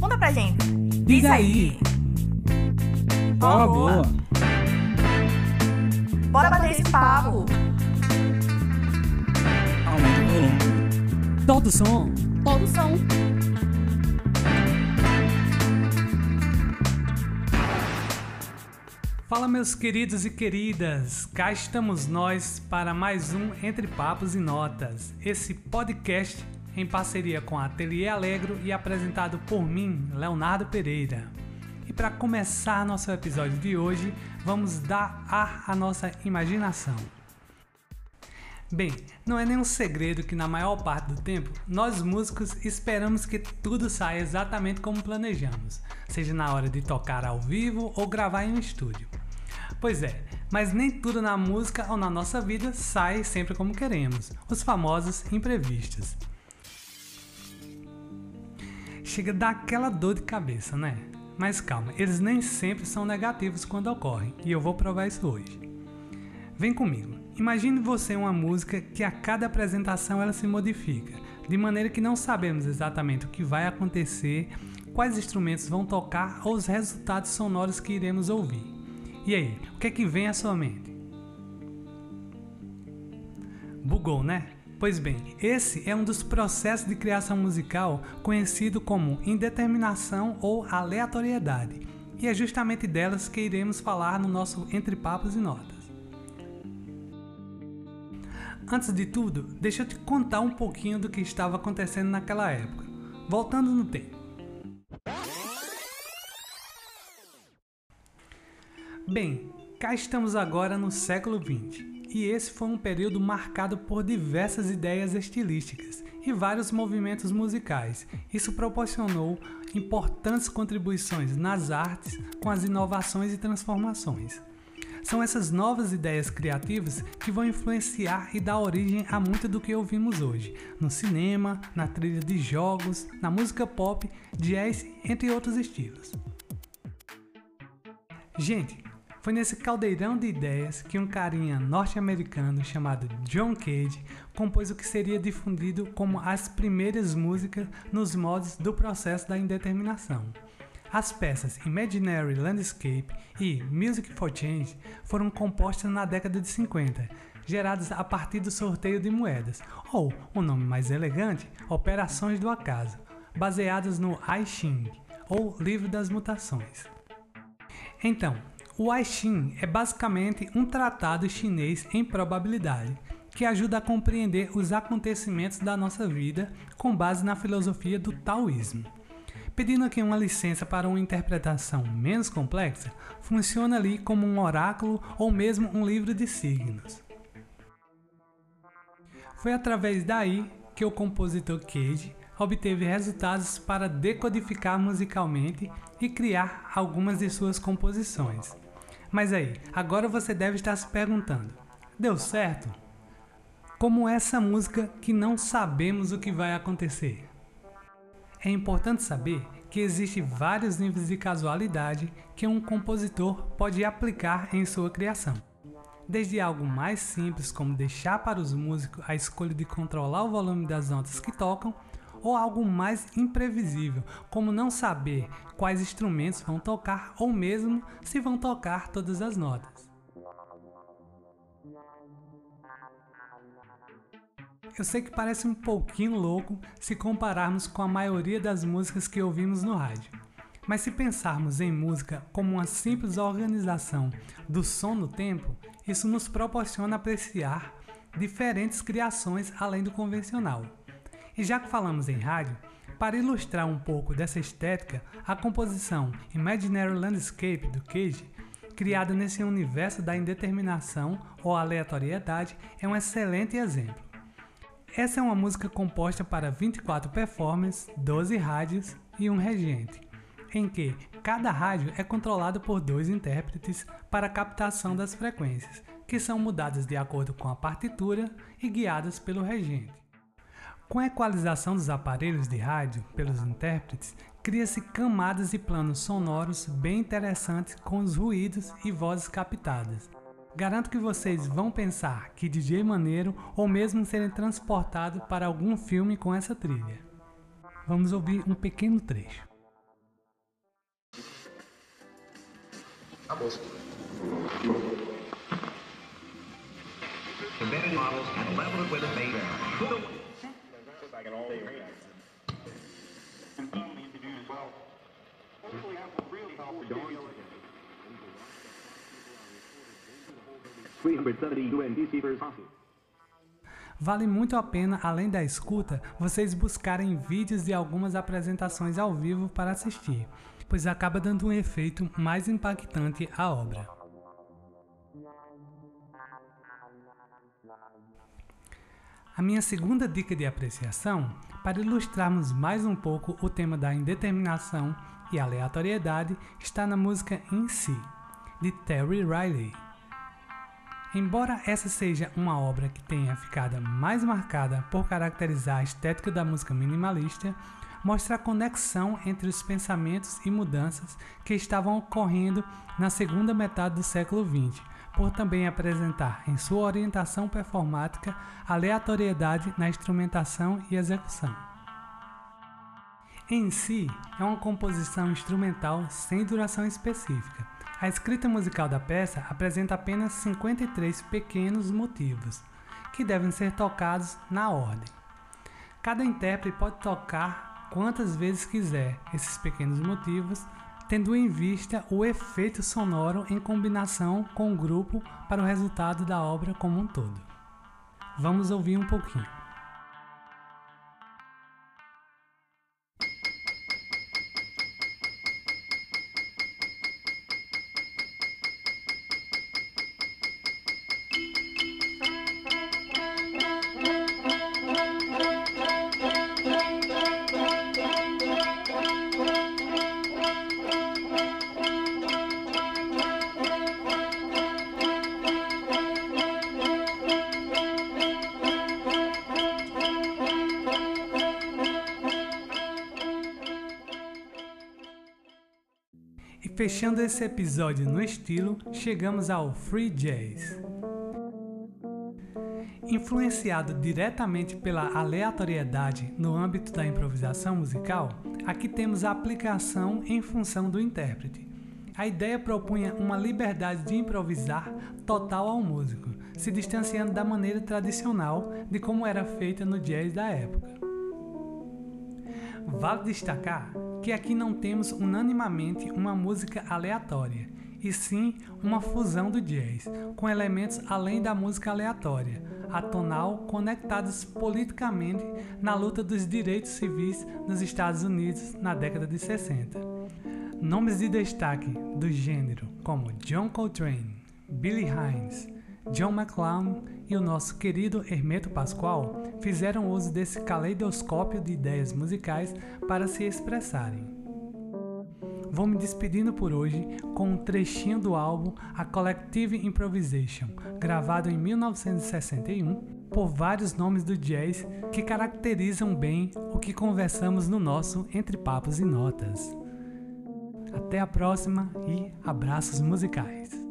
Conta pra gente. Diz aí. Boa, boa. Bora bater esse papo. Aumenta o volume. Todo som. Todo som. Fala, meus queridos e queridas. Cá estamos nós para mais um Entre Papos e Notas. Esse podcast em parceria com a Ateliê Alegro e apresentado por mim, Leonardo Pereira. E para começar nosso episódio de hoje, vamos dar ar à nossa imaginação. Bem, não é nenhum segredo que na maior parte do tempo, nós músicos esperamos que tudo saia exatamente como planejamos, seja na hora de tocar ao vivo ou gravar em um estúdio. Pois é, mas nem tudo na música ou na nossa vida sai sempre como queremos, os famosos imprevistos. Chega a dar aquela dor de cabeça, né? Mas calma, eles nem sempre são negativos quando ocorrem, e eu vou provar isso hoje. Vem comigo. Imagine você uma música que a cada apresentação ela se modifica, de maneira que não sabemos exatamente o que vai acontecer, quais instrumentos vão tocar ou os resultados sonoros que iremos ouvir. E aí, o que é que vem à sua mente? Bugou, né? Pois bem, esse é um dos processos de criação musical conhecido como indeterminação ou aleatoriedade, e é justamente delas que iremos falar no nosso Entre Papos e Notas. Antes de tudo, deixa eu te contar um pouquinho do que estava acontecendo naquela época, voltando no tempo. Bem, cá estamos agora no século XX e esse foi um período marcado por diversas ideias estilísticas e vários movimentos musicais. Isso proporcionou importantes contribuições nas artes com as inovações e transformações. São essas novas ideias criativas que vão influenciar e dar origem a muito do que ouvimos hoje, no cinema, na trilha de jogos, na música pop, jazz, entre outros estilos. Gente, foi nesse caldeirão de ideias que um carinha norte-americano chamado John Cage compôs o que seria difundido como as primeiras músicas nos modos do processo da indeterminação. As peças Imaginary Landscape e Music for Change foram compostas na década de 50, geradas a partir do sorteio de moedas, ou, um nome mais elegante, Operações do Acaso, baseadas no I Ching, ou Livro das Mutações. Então, o I Ching é basicamente um tratado chinês em probabilidade que ajuda a compreender os acontecimentos da nossa vida com base na filosofia do taoísmo. Pedindo aqui uma licença para uma interpretação menos complexa, funciona ali como um oráculo ou mesmo um livro de signos. Foi através daí que o compositor Cage obteve resultados para decodificar musicalmente e criar algumas de suas composições. Mas aí, agora você deve estar se perguntando: deu certo? Como essa música que não sabemos o que vai acontecer? É importante saber que existem vários níveis de casualidade que um compositor pode aplicar em sua criação. Desde algo mais simples, como deixar para os músicos a escolha de controlar o volume das notas que tocam, ou algo mais imprevisível, como não saber quais instrumentos vão tocar ou mesmo se vão tocar todas as notas. Eu sei que parece um pouquinho louco se compararmos com a maioria das músicas que ouvimos no rádio. Mas se pensarmos em música como uma simples organização do som no tempo, isso nos proporciona apreciar diferentes criações além do convencional. E já que falamos em rádio, para ilustrar um pouco dessa estética, a composição Imaginary Landscape do Cage, criada nesse universo da indeterminação ou aleatoriedade, é um excelente exemplo. Essa é uma música composta para 24 performances, 12 rádios e um regente, em que cada rádio é controlado por dois intérpretes para a captação das frequências, que são mudadas de acordo com a partitura e guiadas pelo regente. Com a equalização dos aparelhos de rádio pelos intérpretes, cria-se camadas e planos sonoros bem interessantes com os ruídos e vozes captadas. Garanto que vocês vão pensar que DJ maneiro ou mesmo serem transportados para algum filme com essa trilha. Vamos ouvir um pequeno trecho. Couples. Models and. Vale muito a pena, além da escuta, vocês buscarem vídeos de algumas apresentações ao vivo para assistir, pois acaba dando um efeito mais impactante à obra. A minha segunda dica de apreciação, para ilustrarmos mais um pouco o tema da indeterminação e aleatoriedade, está na música In Si, de Terry Riley. Embora essa seja uma obra que tenha ficado mais marcada por caracterizar a estética da música minimalista, mostra a conexão entre os pensamentos e mudanças que estavam ocorrendo na segunda metade do século XX, por também apresentar em sua orientação performática aleatoriedade na instrumentação e execução. Em si, é uma composição instrumental sem duração específica. A escrita musical da peça apresenta apenas 53 pequenos motivos, que devem ser tocados na ordem. Cada intérprete pode tocar quantas vezes quiser esses pequenos motivos tendo em vista o efeito sonoro em combinação com o grupo para o resultado da obra como um todo. Vamos ouvir um pouquinho. Fechando esse episódio no estilo, chegamos ao Free Jazz. Influenciado diretamente pela aleatoriedade no âmbito da improvisação musical, aqui temos a aplicação em função do intérprete. A ideia propunha uma liberdade de improvisar total ao músico, se distanciando da maneira tradicional de como era feita no jazz da época. Vale destacar que aqui não temos unanimamente uma música aleatória, e sim uma fusão do jazz, com elementos além da música aleatória, atonal, conectados politicamente na luta dos direitos civis nos Estados Unidos na década de 60. Nomes de destaque do gênero como John Coltrane, Billy Hines, John McCloud e o nosso querido Hermeto Pascoal fizeram uso desse caleidoscópio de ideias musicais para se expressarem. Vou me despedindo por hoje com um trechinho do álbum A Collective Improvisation, gravado em 1961 por vários nomes do jazz que caracterizam bem o que conversamos no nosso Entre Papos e Notas. Até a próxima e abraços musicais!